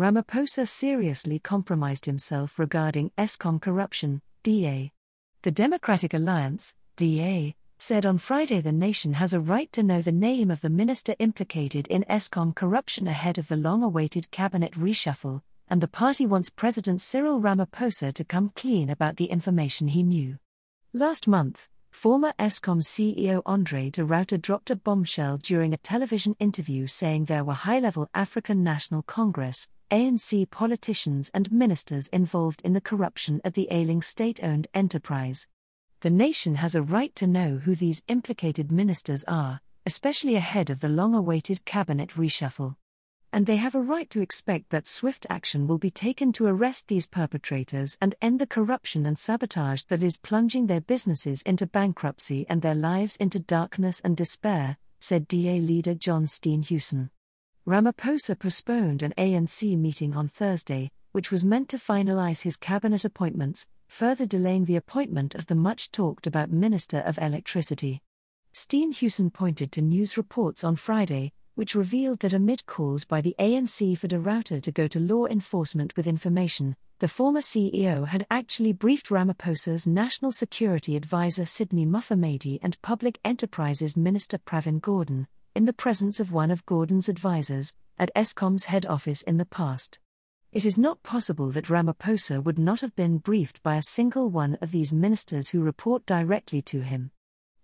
Ramaphosa seriously compromised himself regarding Eskom corruption, DA. The Democratic Alliance, DA, said on Friday the nation has a right to know the name of the minister implicated in Eskom corruption ahead of the long awaited cabinet reshuffle, and the party wants President Cyril Ramaphosa to come clean about the information he knew. Last month, former Eskom CEO Andre de Ruyter dropped a bombshell during a television interview saying there were high level African National Congress, ANC politicians, and ministers involved in the corruption at the ailing state owned enterprise. The nation has a right to know who these implicated ministers are, especially ahead of the long awaited cabinet reshuffle. And they have a right to expect that swift action will be taken to arrest these perpetrators and end the corruption and sabotage that is plunging their businesses into bankruptcy and their lives into darkness and despair, said DA leader John Steenhuisen. Ramaphosa postponed an ANC meeting on Thursday, which was meant to finalize his cabinet appointments, further delaying the appointment of the much talked about Minister of Electricity. Steenhuisen pointed to news reports on Friday, which revealed that amid calls by the ANC for de Ruyter to go to law enforcement with information, the former CEO had actually briefed Ramaphosa's National Security Advisor Sidney Mufamadi and Public Enterprises Minister Pravin Gordhan, in the presence of one of Gordhan's advisors, at Eskom's head office in the past. It is not possible that Ramaphosa would not have been briefed by a single one of these ministers who report directly to him.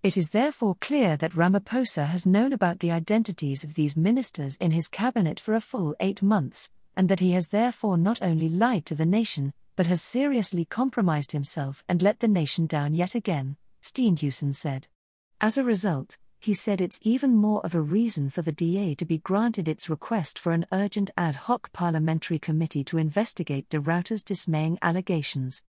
It is therefore clear that Ramaphosa has known about the identities of these ministers in his cabinet for a full eight months, and that he has therefore not only lied to the nation, but has seriously compromised himself and let the nation down yet again, Steenhuisen said. As a result, he said it's even more of a reason for the DA to be granted its request for an urgent ad hoc parliamentary committee to investigate de Ruyter's dismaying allegations.